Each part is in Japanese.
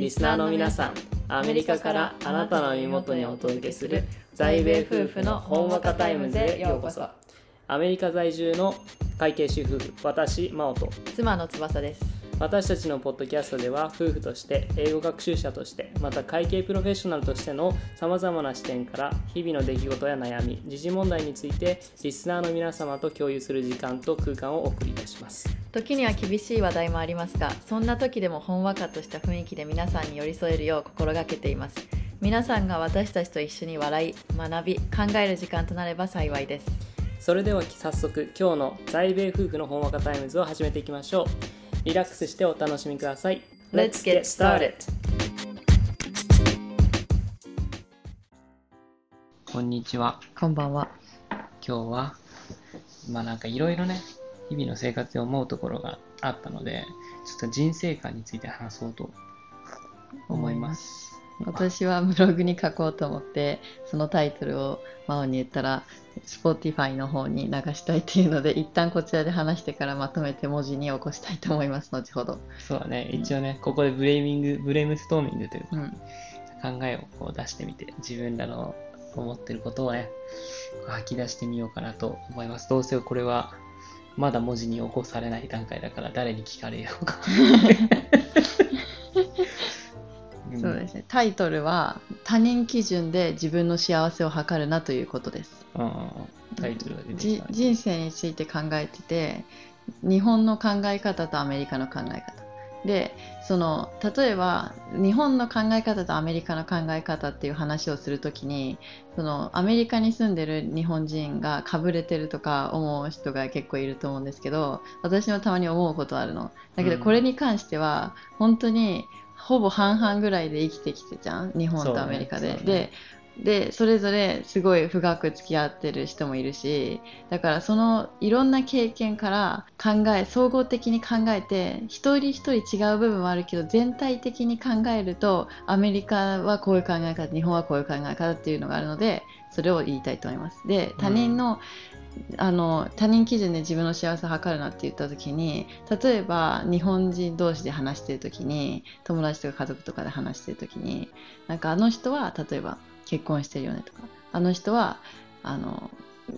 リスナーの皆さんアメリカからあなたの耳元にお届けする在米夫婦のほんわかタイムズへようこそ。アメリカ在住の会計士夫婦私真央と。妻の翼です。私たちのポッドキャストでは夫婦として英語学習者としてまた会計プロフェッショナルとしてのさまざまな視点から日々の出来事や悩み時事問題についてリスナーの皆様と共有する時間と空間をお送りいたします。時には厳しい話題もありますがそんな時でもほんわかとした雰囲気で皆さんに寄り添えるよう心がけています。皆さんが私たちと一緒に笑い学び考える時間となれば幸いです。それでは早速今日の在米夫婦のほんわかタイムズを始めていきましょうリラックスしてお楽しみください。Let's get started! こんにちは。こんばんは。今日はまあなんかいろいろね日々の生活で思うところがあったのでちょっと人生観について話そうと思います私はブログに書こうと思ってそのタイトルを真央に言ったら Spotify の方に流したいっていうので一旦こちらで話してからまとめて文字に起こしたいと思います後ほど。そうだね。一応ね、ここでブレイミングブレイムストーミングというか、うん。考えをこう出してみて自分らの思ってることをね吐き出してみようかなと思います。どうせこれはまだ文字に起こされない段階だから誰に聞かれようか ですね。タイトルは他人基準で自分の幸せを図るなということです。うんタイトルが出てきじた。ね人生について考えてて日本の考え方とアメリカの考え方。でその例えば日本の考え方とアメリカの考え方っていう話をするときにそのアメリカに住んでる日本人がかぶれてるとか思う人が結構いると思うんですけど私もたまに思うことあるの。だけどうん。これに関しては本当にほぼ半々ぐらいで生きてきてじゃん？日本とアメリカで、ね。ででそれぞれすごい深く付き合ってる人もいるしだからそのいろんな経験から考え総合的に考えて一人一人違う部分はあるけど全体的に考えるとアメリカはこういう考え方日本はこういう考え方っていうのがあるのでそれを言いたいと思います。で他人の、あの他人基準で自分の幸せを図るなって言った時に例えば日本人同士で話してる時に友達とか家族とかで話してる時になんかあの人は例えば結婚してるよねとか。あの人はあの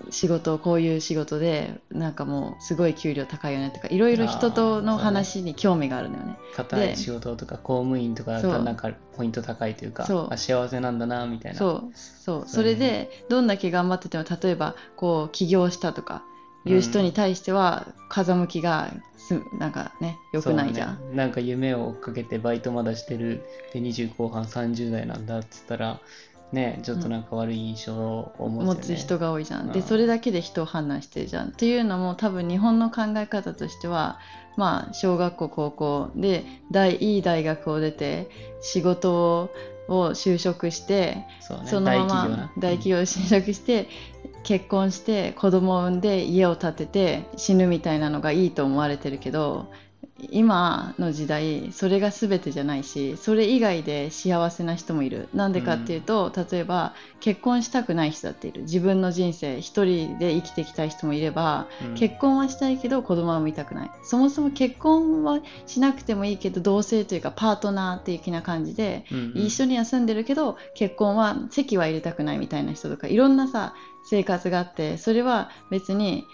仕事こういう仕事でなんかもうすごい給料高いよねとかいろいろ人との話に興味があるのよね。硬いで仕事とか公務員とかだなんかポイント高いというか幸せなんだなみたいな。そう。そう。それでどんだけ頑張ってても例えばこう起業したとかいう人に対しては風向きがすなんかね良くないじゃん。ね。なんか夢を追っかけてバイトまだしてる。で20後半30代なんだっつったらねちょっとなんか悪い印象を持つよね、持つ人が多いじゃん、でうん。それだけで人を判断して。るじゃんっていうのも多分日本の考え方としてはまあ小学校高校で大いい大学を出て仕事をを就職してね。そのまま大企業に就職して結婚して子供を産んで家を建てて死ぬみたいなのがいいと思われてるけど今の時代それが全てじゃないしそれ以外で幸せな人もいるなんでかっていうと、例えば結婚したくない人だっている。自分の人生一人で生きていきたい人もいれば、うん。結婚はしたいけど子供は産みたくない。そもそも結婚はしなくてもいいけど同性というかパートナー的な感じでうんうん。一緒には住んでるけど結婚は籍は入れたくないみたいな人とかいろんなさ生活があってそれは別に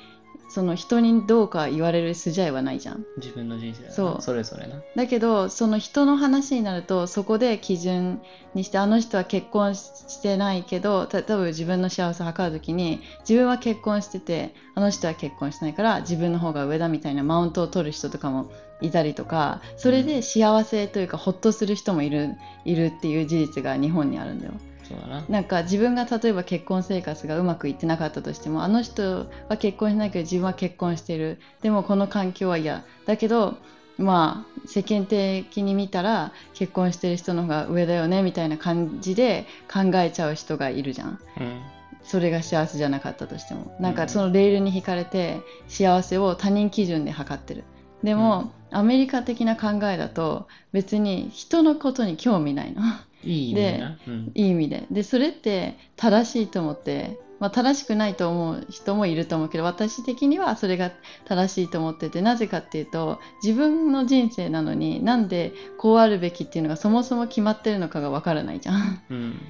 その人にどうか言われる筋合いはないじゃん。自分の人生だなそうそれぞれなだけどその人の話になるとそこで基準にしてあの人は結婚してないけどた多分自分の幸せを図るときに自分は結婚しててあの人は結婚してないから自分の方が上だみたいなマウントを取る人とかもいたりとかそれで幸せというかほっとする人もいるいるっていう事実が日本にあるんだよ。そうだな。なんか自分が例えば結婚生活がうまくいってなかったとしてもあの人は結婚しないけど自分は結婚してる。でもこの環境は嫌。だけどまあ世間的に見たら結婚してる人の方が上だよねみたいな感じで考えちゃう人がいるじゃん。うんそれが幸せじゃなかったとしても。なんかそのレールに引かれて幸せを他人基準で測ってる。でも、アメリカ的な考えだと別に人のことに興味ないのいい意味で。なうん。いい意味で。でそれって正しいと思ってまあ、正しくないと思う人もいると思うけど私的にはそれが正しいと思っててなぜかっていうと自分の人生なのになんでこうあるべきっていうのがそもそも決まってるのかがわからないじゃん。うん。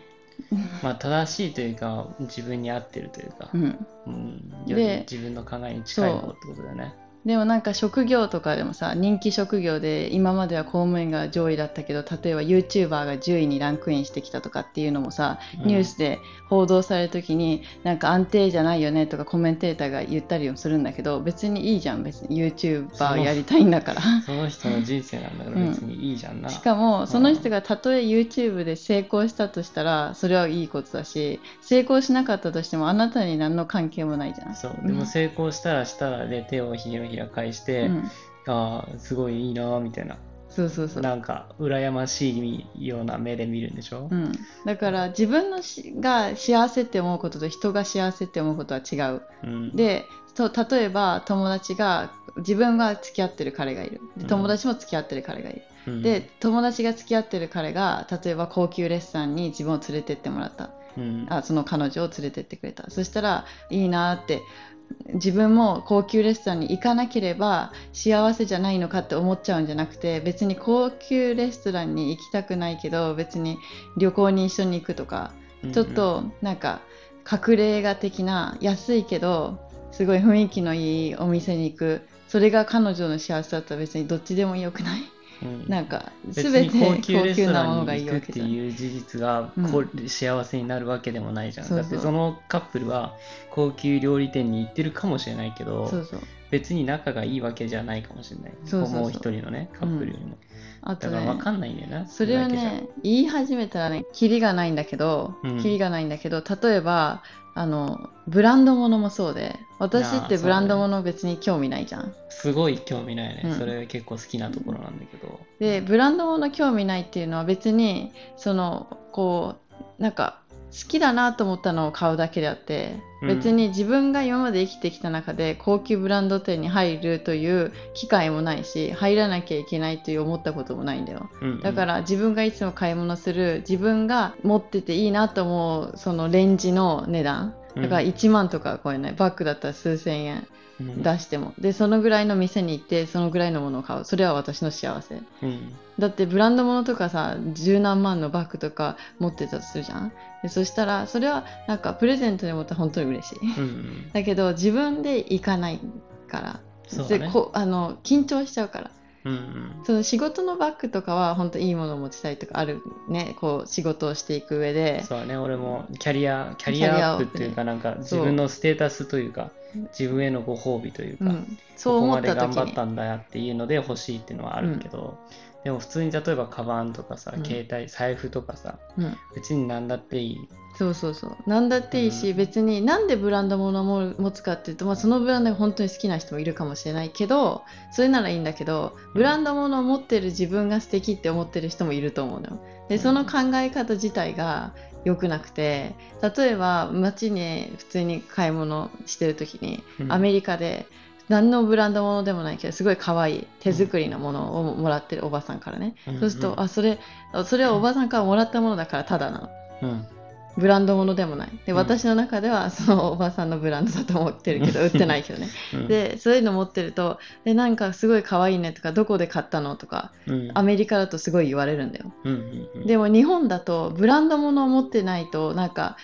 まあ正しいというか自分に合ってるというか、うん、うん、でより自分の考えに近い方ってことだよね。でもなんか職業とかでもさ人気職業で今までは公務員が上位だったけど例えば YouTuber が10位にランクインしてきたとかっていうのもさニュースで報道される時になんか安定じゃないよねとかコメンテーターが言ったりもするんだけど別にいいじゃん別に YouTuber やりたいんだから。その人の人生なんだから別にいいじゃんな。しかもその人がたとえ YouTube で成功したとしたらそれはいいことだし成功しなかったとしてもあなたに何の関係もないじゃん。そうでも成功したらしたらで手をひらひら返して、うん。ああすごいいいなみたいな。そうそうそう。なんか羨ましいような目で見るんでしょ、うん、だから自分のしが幸せって思うことと人が幸せって思うことは違う。うん、でと例えば友達が自分が付き合ってる彼がいる。友達も付き合ってる彼がいる、うん、で友達が付き合ってる彼が例えば高級レストランに自分を連れてってもらった。うん、あその彼女を連れてってくれた。そしたらいいなって自分も高級レストランに行かなければ幸せじゃないのかって思っちゃうんじゃなくて別に高級レストランに行きたくないけど別に旅行に一緒に行くとかうんちょっとなんか隠れ家画的な安いけどすごい雰囲気のいいお店に行く。それが彼女の幸せだったら別にどっちでもよくない？うんなんか別全てに高級なものがいいわけじゃん。いう事実がうんこう幸せになるわけでもないじゃん、そうそう。だってそのカップルは高級料理店に行ってるかもしれないけどそうそう。別に仲がいいわけじゃないかもしれない。そうそうもう。一人のねカップルよりも、あとねだから分かんないんだよなそれはね言い始めたらねキリがないんだけど、うん。キリがないんだけど例えばあのブランド物もそうで私ってブランド物別に興味ないじゃん、すごい興味ないね、うん。それ結構好きなところなんだけど、でブランド物興味ないっていうのは別にそのこうなんか好きだなと思ったのを買うだけであって、うん。別に自分が今まで生きてきた中で高級ブランド店に入るという機会もないし入らなきゃいけないという思ったこともないんだよ。うんうん。だから自分がいつも買い物する自分が持ってていいなと思うそのレンジの値段だから1万とか超えない。バッグだったら数千円うん。出しても。でそのぐらいの店に行ってそのぐらいのものを買う。それは私の幸せ。うん。だってブランド物とかさ十何万のバッグとか持ってたとするじゃん。でそしたらそれはなんかプレゼントでもったら本当に嬉しい。うんうん。だけど自分で行かないから。そうだね。でこあの緊張しちゃうからうんうん。その仕事のバッグとかは本当いいものを持ちたいとかあるね。こう仕事をしていく上で。そうだね俺もキャリアキャリアアップっていうかなんか自分のステータスというか自分へのご褒美というか、うん、そうここ思ったまで頑張ったんだっていうので欲しいっていうのはあるけど、でも普通に例えばカバンとかさ、うん。携帯財布とかさうん、別に何だっていいそうそうそう。何だっていいし、うん。別になんでブランド物を持つかっていうと、まあ、そのブランドが本当に好きな人もいるかもしれないけどそれならいいんだけどブランド物を持ってる自分が素敵って思ってる人もいると思うのよ。でその考え方自体が良くなくて例えば街に普通に買い物してる時にうん。アメリカで何のブランド物でもないけどすごい可愛い手作りのものをもらってるおばさんからね、うん。そうすると、あそれあそれはおばさんからもらったものだからただなの。うんブランド物でもない。でうん。私の中では そのおばさんのブランドだと思ってるけど売ってないけどね。うん。でそういうの持ってるとでなんかすごい可愛いねとかどこで買ったのとかうん。アメリカだとすごい言われるんだよ。でも日本だとブランド物を持ってないとなんか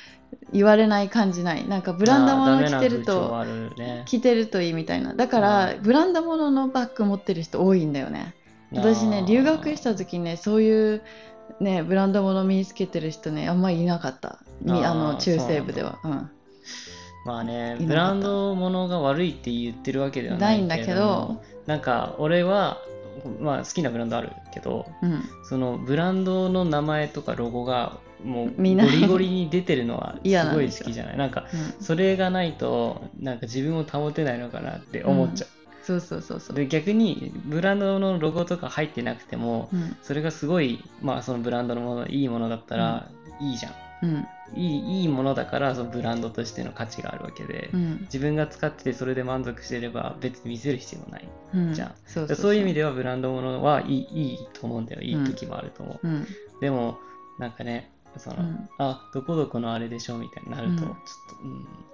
言われない感じない。なんかブランド物を着てるとね。着てるといいみたいな。だから、うん。ブランド物のバッグ持ってる人多いんだよね。私ね留学した時にねそういうねブランド物身につけてる人ねあんまりいなかった。みあの中西部では。うん。まあねブランドものが悪いって言ってるわけではないんだけど。なんか俺はまあ好きなブランドあるけどうん。そのブランドの名前とかロゴがもうゴみんな。リゴリに出てるのは 嫌すごい好きじゃない。なんかうん。それがないとなんか自分を保てないのかなって思っちゃそうそうそうそう。う、で逆にブランドのロゴとか入ってなくてもうん。それがすごいまあそのブランドのものいいものだったらいいじゃん、うん。いいいいものだからそのブランドとしての価値があるわけで、うん。自分が使っててそれで満足してれば別に見せる必要もない。うん。じゃん。そういう意味でではブランドものはいいいいと思うんだよ。いい時もあると思う、うん。でもなんかねその、うん。あどこどこのあれでしょみたいになると、うん。ちょっと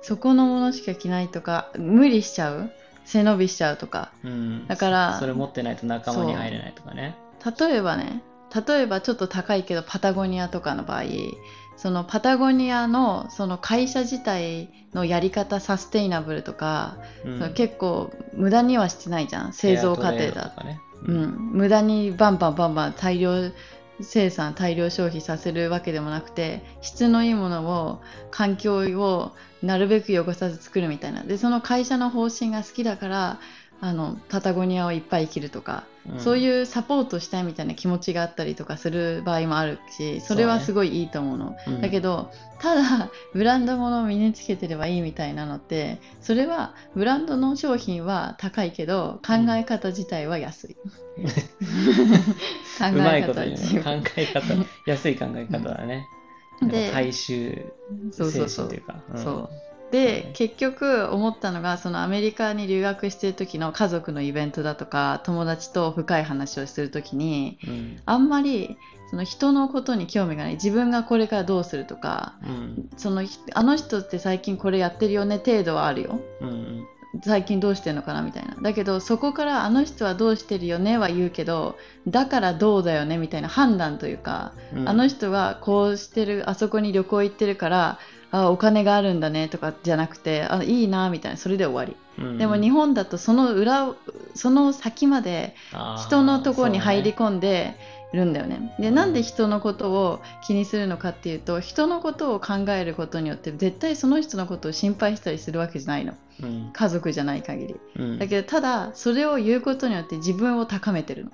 そこのものしか着ないとか無理しちゃう？背伸びしちゃうとか。うん、うん、だからそそれ持ってないと仲間に入れないとかね。例えばね。例えばちょっと高いけどパタゴニアとかの場合そのパタゴニアのその会社自体のやり方サステイナブルとか、うん。その結構無駄にはしてないじゃん。製造過程だと。かね。うん、無駄にバンバンバンバン大量生産大量消費させるわけでもなくて質のいいものを環境をなるべく汚さず作るみたいな。でその会社の方針が好きだからあのパタゴニアをいっぱい生きるとか、そうういうサポートしたいみたいな気持ちがあったりとかする場合もあるしそれはすごいいいと思うの。ん、うん。だけどただブランド物を身につけてればいいみたいなのってそれはブランドの商品は高いけど考え方自体は安い。考うまいえ方自ね。考え方。安い考え方だね、大衆そうそうそう。精神というか。そうそうでね結局思ったのがそのアメリカに留学してる時の家族のイベントだとか友達と深い話をする時にうん。あんまりその人のことに興味がない。自分がこれからどうするとかうん。そのあの人って最近これやってるよね程度はあるよ。うん。最近どうしてんのかなみたいな。だけどそこからあの人はどうしてるよねは言うけどだからどうだよねみたいな判断というか、うん。あの人がこうしてるあそこに旅行行ってるからあお金があるんだねとかじゃなくてあいいなみたいなそれで終わり、うん。でも日本だとその裏をその先まで人のところに入り込んでるんだよね。でうん。なんで人のことを気にするのかっていうと人のことを考えることによって絶対その人のことを心配したりするわけじゃないの。うん。家族じゃない限り。うん。だけどただそれを言うことによって自分を高めてるの。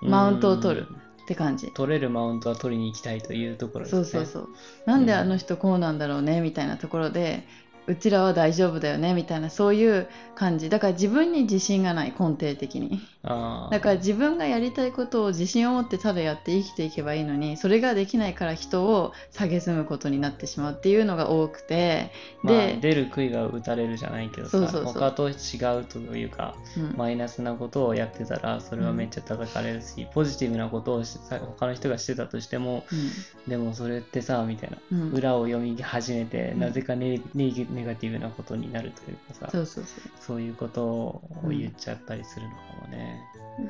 マウントを取る。うんって感じ。取れるマウントは取りに行きたいというところですね。そうそうそう。なんであの人こうなんだろうねみたいなところでうちらは大丈夫だよねみたいなそういう感じ。だから自分に自信がない根底的にだから自分がやりたいことを自信を持ってただやって生きていけばいいのにそれができないから人を蔑むことになってしまうっていうのが多くてまあで、出る杭が打たれるじゃないけどさ他と違うというかうん。マイナスなことをやってたらそれはめっちゃ叩かれるし、ポジティブなことを他の人がしてたとしてもでもそれってさみたいな。うん。うん裏を読み始めて、うん。なぜかネネガティブなことになるというかさそうそうそう。そういうことを言っちゃったりするのかもね。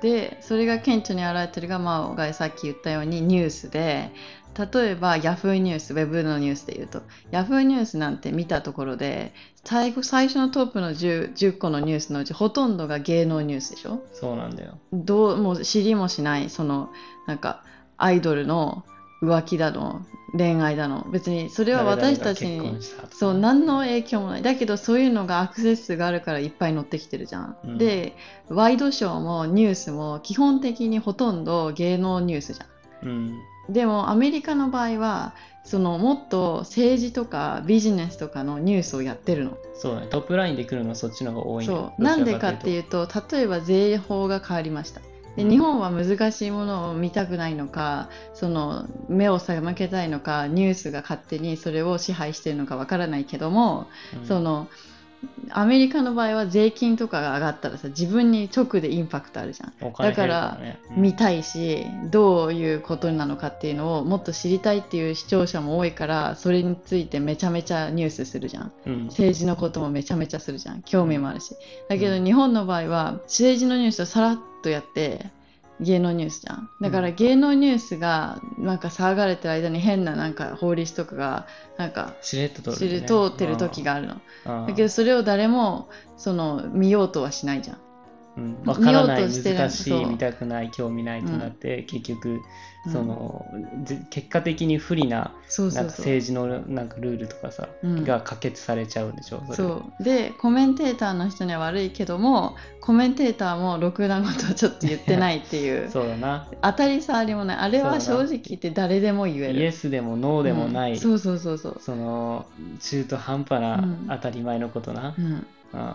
でそれが顕著に現れてるが、まあ、がさっき言ったようにニュースで例えば Yahoo ニュースウェブのニュースで言うと Yahoo ニュースなんて見たところで最後最初のトップの 10, 10個のニュースのうちほとんどが芸能ニュースでしょ？そうなんだよ。どうもう知りもしないそのなんかアイドルの浮気だの恋愛だの。別にそれは私たちにそう何の影響もない。だけどそういうのがアクセス数があるからいっぱい載ってきてるじゃん、うん。でワイドショーもニュースも基本的にほとんど芸能ニュースじゃうん。んでもアメリカの場合はそのもっと政治とかビジネスとかのニュースをやってるの。そうね。トップラインで来るのはそっちの方が多い。んだよそうなんでかっていうと例えば税法が変わりましたでうん日本は難しいものを見たくないのかその目を背けたいのかニュースが勝手にそれを支配してるのかわからないけども、うん。そのアメリカの場合は税金とかが上がったらさ自分に直でインパクトあるじゃん、お金だから見たいしどういうことなのかっていうのをもっと知りたいっていう視聴者も多いからそれについてめちゃめちゃニュースするじゃん。うん。政治のこともめちゃめちゃするじゃん。興味もあるし。だけど日本の場合は政治のニュースをさらっとやって芸能ニュースじゃん。だから芸能ニュースがなんか騒がれてる間に変ななんか法律とかがなんかしれっと通ね、通ってる時があるの。だけどそれを誰もその見ようとはしないじゃんうん、分からない難しい見たくない興味ないとなって、結局うん。その、ぜ結果的に不利ななんか政治のなんかルールとかさ、うん。が可決されちゃうんでしょそう。でコメンテーターの人には悪いけどもコメンテーターもろくなことをちょっと言ってないっていう。そうだな。当たり障りもない。あれは正直言って誰でも言える。イエスでもノーでもない、うん。そうそうそうそう、その中途半端なうん。当たり前のことな。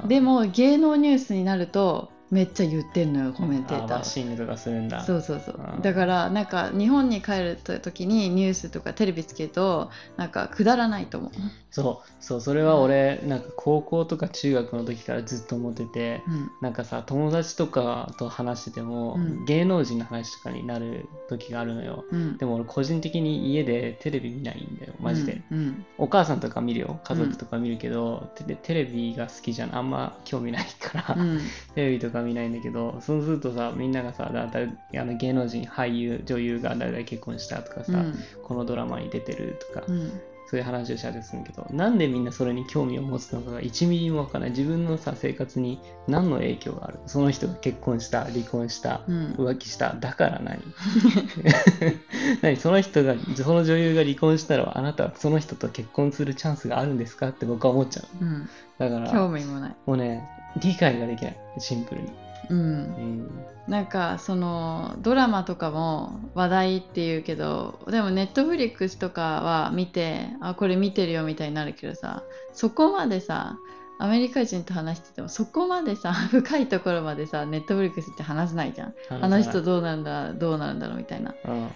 でも芸能ニュースになるとめっちゃ言ってんのよコメンテーター。シングとかするんだ。そうそうそう。だからなんか日本に帰る時にニュースとかテレビつけるとなんかくだらないと思う、そう。そうそれは俺なんか高校とか中学の時からずっと思っててうん。なんかさ友達とかと話してても、うん。芸能人の話とかになる時があるのよ。うん、でも俺個人的に家でテレビ見ないんだよマジで、うん。うんお母さんとか見るよ。家族とか見るけど、テレテレビが好きじゃん。あんま興味ないから、うん。テレビとか見ないんだけどそうするとさみんながさだだあの芸能人俳優女優が誰々結婚したとかさ、うん。このドラマに出てるとか、うん。そういう話をしたりするんだけどなんでみんなそれに興味を持つのかが1ミリもわからない。自分のさ生活に何の影響がある？その人が結婚した離婚したうん。浮気しただから何？何？その人がその女優が離婚したらあなたはその人と結婚するチャンスがあるんですか？って僕は思っちゃう。うん。だから興味もない、もうね理解ができない。シンプルに、うん。う、ん、なんかそのドラマとかも話題っていうけどでもネットフリックスとかは見てあこれ見てるよみたいになるけどさそこまでさアメリカ人と話しててもそこまでさ 深いところまでさネットフリックスって話せないじゃん。あの人どうなんだどうなるんだろうみたいな。うん。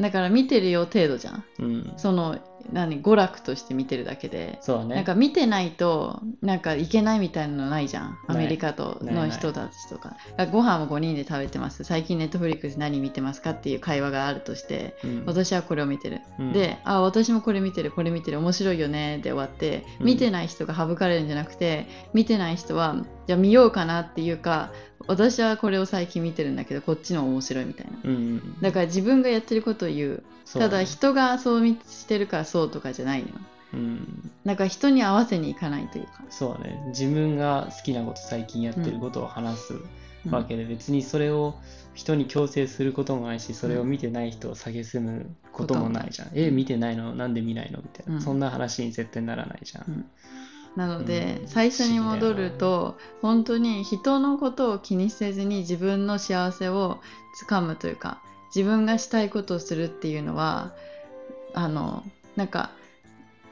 だから見てるよ程度じゃん。うん、その何娯楽として見てるだけでそうだね。なんか見てないとなんかいけないみたいなのないじゃん。アメリカとの人たちとか。ご飯も5人で食べてます。最近ネットフリックス何見てますかっていう会話があるとしてうん。私はこれを見てる、うん。であ私もこれ見てるこれ見てる。面白いよねで終わってうん。見てない人が省かれるんじゃなくて見てない人はじゃあ見ようかなっていうか私はこれを最近見てるんだけどこっちの面白いみたいな。うんうん、だから自分がやってることを言う。ただ人がそう見してるからそうとかじゃないの。ようん。なんか人に合わせにいかないというか、そうだね。自分が好きなこと最近やってることを話すうん。わけで、別にそれを人に強制することもないしそれを見てない人を蔑むこともないじゃん、こともないえ見てないの？なんで見ないの？みたいな、うん。そんな話に絶対ならないじゃん、うん。なので、うん。最初に戻ると本当に人のことを気にせずに自分の幸せをつかむというか自分がしたいことをするっていうのはあのなんか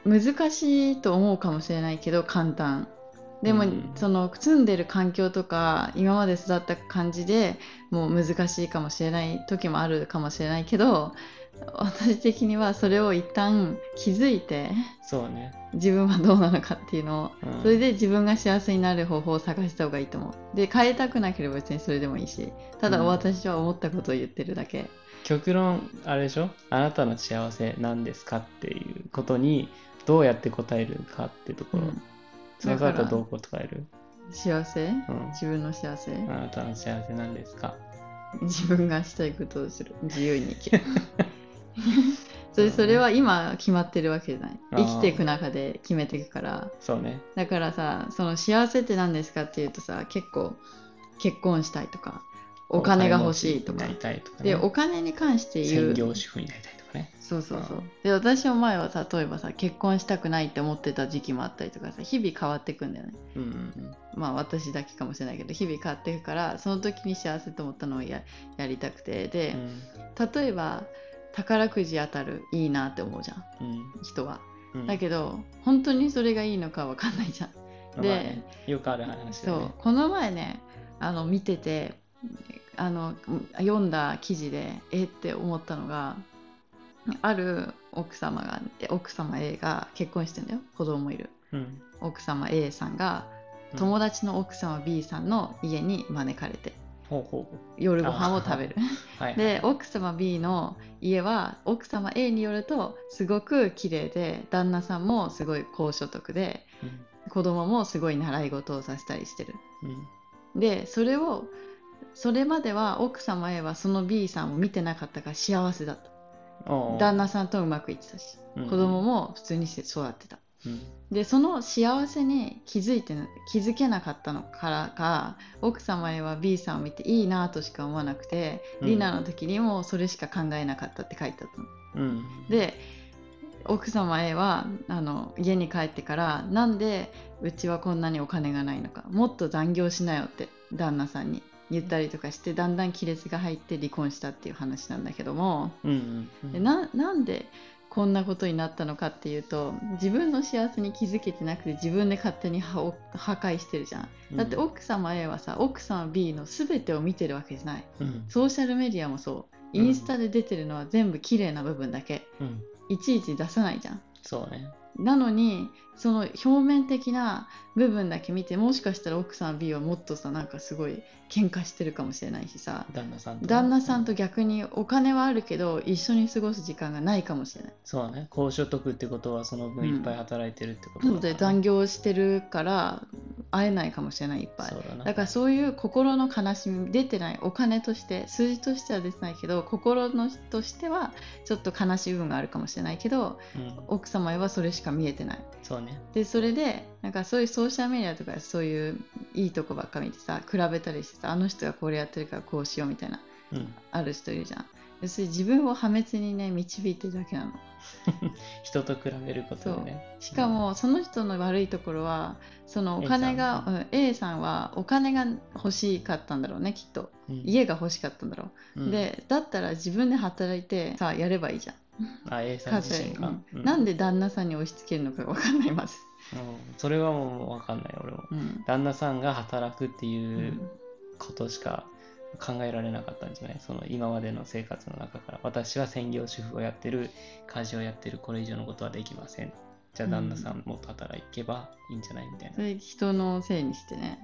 難しいと思うかもしれないけど簡単。でも、うん。その住んでる環境とか今まで育った感じでもう難しいかもしれない時もあるかもしれないけど私的にはそれを一旦気づいてそうね、自分はどうなのかっていうのをうん。それで自分が幸せになる方法を探した方がいいと思う。で変えたくなければ別にそれでもいいしただうん。私は思ったことを言ってるだけ、極論あれでしょ？あなたの幸せなんですかっていうことにどうやって答えるかってところ、うん。そらどう答える、幸せ？うん、自分の幸せ？あなたの幸せなんですか？自分がしたいことをする。自由に生きる それそれは今決まってるわけじゃない。生きていく中で決めていくから。そうね。だからさその幸せって何ですかっていうとさ結構結婚したいとかお金が欲しいとか。でお金に関して言う。専業主婦になりたいとかね。そうそうそう。うんで私は前はさ例えばさ結婚したくないって思ってた時期もあったりとかさ日々変わっていくんだよね。うんうんまあ私だけかもしれないけど日々変わっていくからその時に幸せと思ったのをややりたくて。でうん。例えば宝くじ当たるいいなって思うじゃん。うん。人は。うん。だけど本当にそれがいいのかわかんないじゃん。でよくある話だそう。この前ねあの見ててあの読んだ記事でえって思ったのがある奥様がえ奥様 A が結婚してんだよ。子供もいる。うん。奥様 A さんがうん。友達の奥様 B さんの家に招かれて夜ご飯を食べる。うはいで奥様 B の家は奥様 A によるとすごく綺麗で旦那さんもすごい高所得でうん。子供もすごい習い事をさせたりしてる。うん。でそれをそれまでは奥様 A はその B さんを見てなかったから幸せだった旦那さんとうまくいってたしうん子供も普通に育ってたうん。でその幸せに気づいて気づけなかったのからか奥様へは B さんを見ていいなとしか思わなくて、うん。ディナーの時にもそれしか考えなかったって書いてあったの。うん。で奥様へはあの家に帰ってからなんでうちはこんなにお金がないのかもっと残業しなよって旦那さんに言ったりとかしてだんだん亀裂が入って離婚したっていう話なんだけども、うんうんうん。なんでこんなことになったのかっていうと自分の幸せに気づけてなくて自分で勝手に破破壊してるじゃん。だって奥様 A はさ奥様 B の全てを見てるわけじゃない。うん。ソーシャルメディアもそう。インスタで出てるのは全部綺麗な部分だけ。うん。いちいち出さないじゃん。そうね。なのにその表面的な部分だけ見てもしかしたら奥さん B はもっとさなんかすごい喧嘩してるかもしれないしさ。旦那さんと旦那さんと逆にお金はあるけど一緒に過ごす時間がないかもしれない。そうね。高所得ってことはその分いっぱい働いてるってことなので残業してるから会えないかもしれないいっぱい。だからそういう心の悲しみ出てないお金として数字としては出てないけど心のとしてはちょっと悲しい部分があるかもしれないけどうん。奥様へはそれしか見えてない。そうね。でそれでなんかそういうソーシャルメディアとかそういういいとこばっか見てさ比べたりしてさあの人がこれやってるからこうしようみたいなうん。ある人いるじゃん。要するに自分を破滅にね導いてるだけなの。人と比べることでね。しかもその人の悪いところはそのお金が A うん A さんはお金が欲しかったんだろうねきっと。うん。家が欲しかったんだろう、うん。でだったら自分で働いてさやればいいじゃん。あ A さん自身が。うんうん。なんで旦那さんに押し付けるのかが分かんない。ます、うんそれはもう分かんない俺も。うん。旦那さんが働くっていううんことしか考えられなかったんじゃない？その今までの生活の中から。私は専業主婦をやってる家事をやってるこれ以上のことはできません。じゃあ旦那さんもっと働けばいいんじゃない？みたいそれ人のせいにしてね。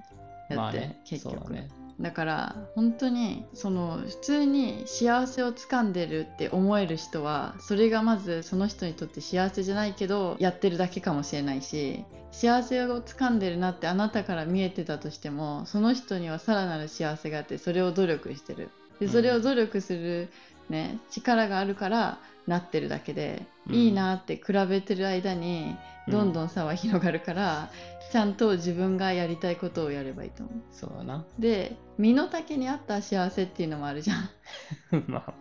なやって、まあね結局。ねだから本当にその普通に幸せをつかんでるって思える人はそれがまずその人にとって幸せじゃないけどやってるだけかもしれないし幸せをつかんでるなってあなたから見えてたとしてもその人にはさらなる幸せがあってそれを努力してる。でそれを努力する、ね、力があるからなってるだけで、うん。いいなって比べてる間にどんどん差は広がるから、ちゃんと自分がやりたいことをやればいいと思う。そうだな。で身の丈に合った幸せっていうのもあるじゃん。まあ。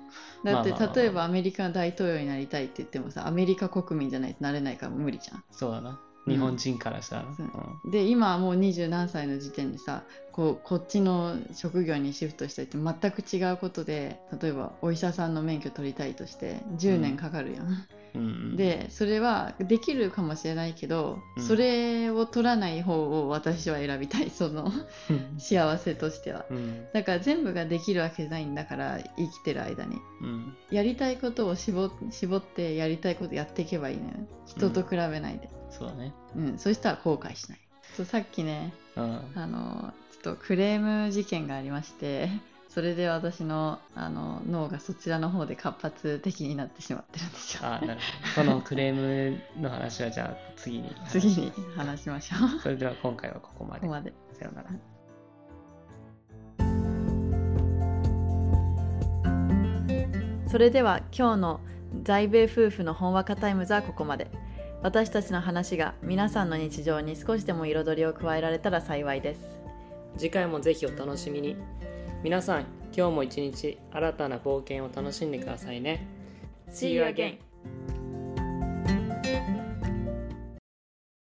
だって例えばアメリカの大統領になりたいって言ってもさアメリカ国民じゃないとなれないから無理じゃん。そうだな。うん日本人からしたらな、そう。うんで今はもう二十何歳の時点でさこうこっちの職業にシフトしたいって全く違うことで例えばお医者さんの免許取りたいとして10年かかるやん、でそれはできるかもしれないけど、うん。それを取らない方を私は選びたいそのうん。幸せとしては。うん。だから全部ができるわけじゃないんだから生きてる間に。うん。やりたいことを絞絞ってやりたいことやっていけばいいのよ。人と比べないで、そうだね。うん。そしたら後悔しない。そうさっきねうん。あのちょっとクレーム事件がありましてそれで私のあの脳がそちらの方で活発的になってしまってるんですよ。あなるほど。このクレームの話はじゃあ次に次に話しましょう。それでは今回はここまで。ここまで。さようなら。それでは今日の在米夫婦のほんわかタイムズはここまで。私たちの話が皆さんの日常に少しでも彩りを加えられたら幸いです。次回もぜひお楽しみに皆さん今日も一日新たな冒険を楽しんでくださいね。See you again.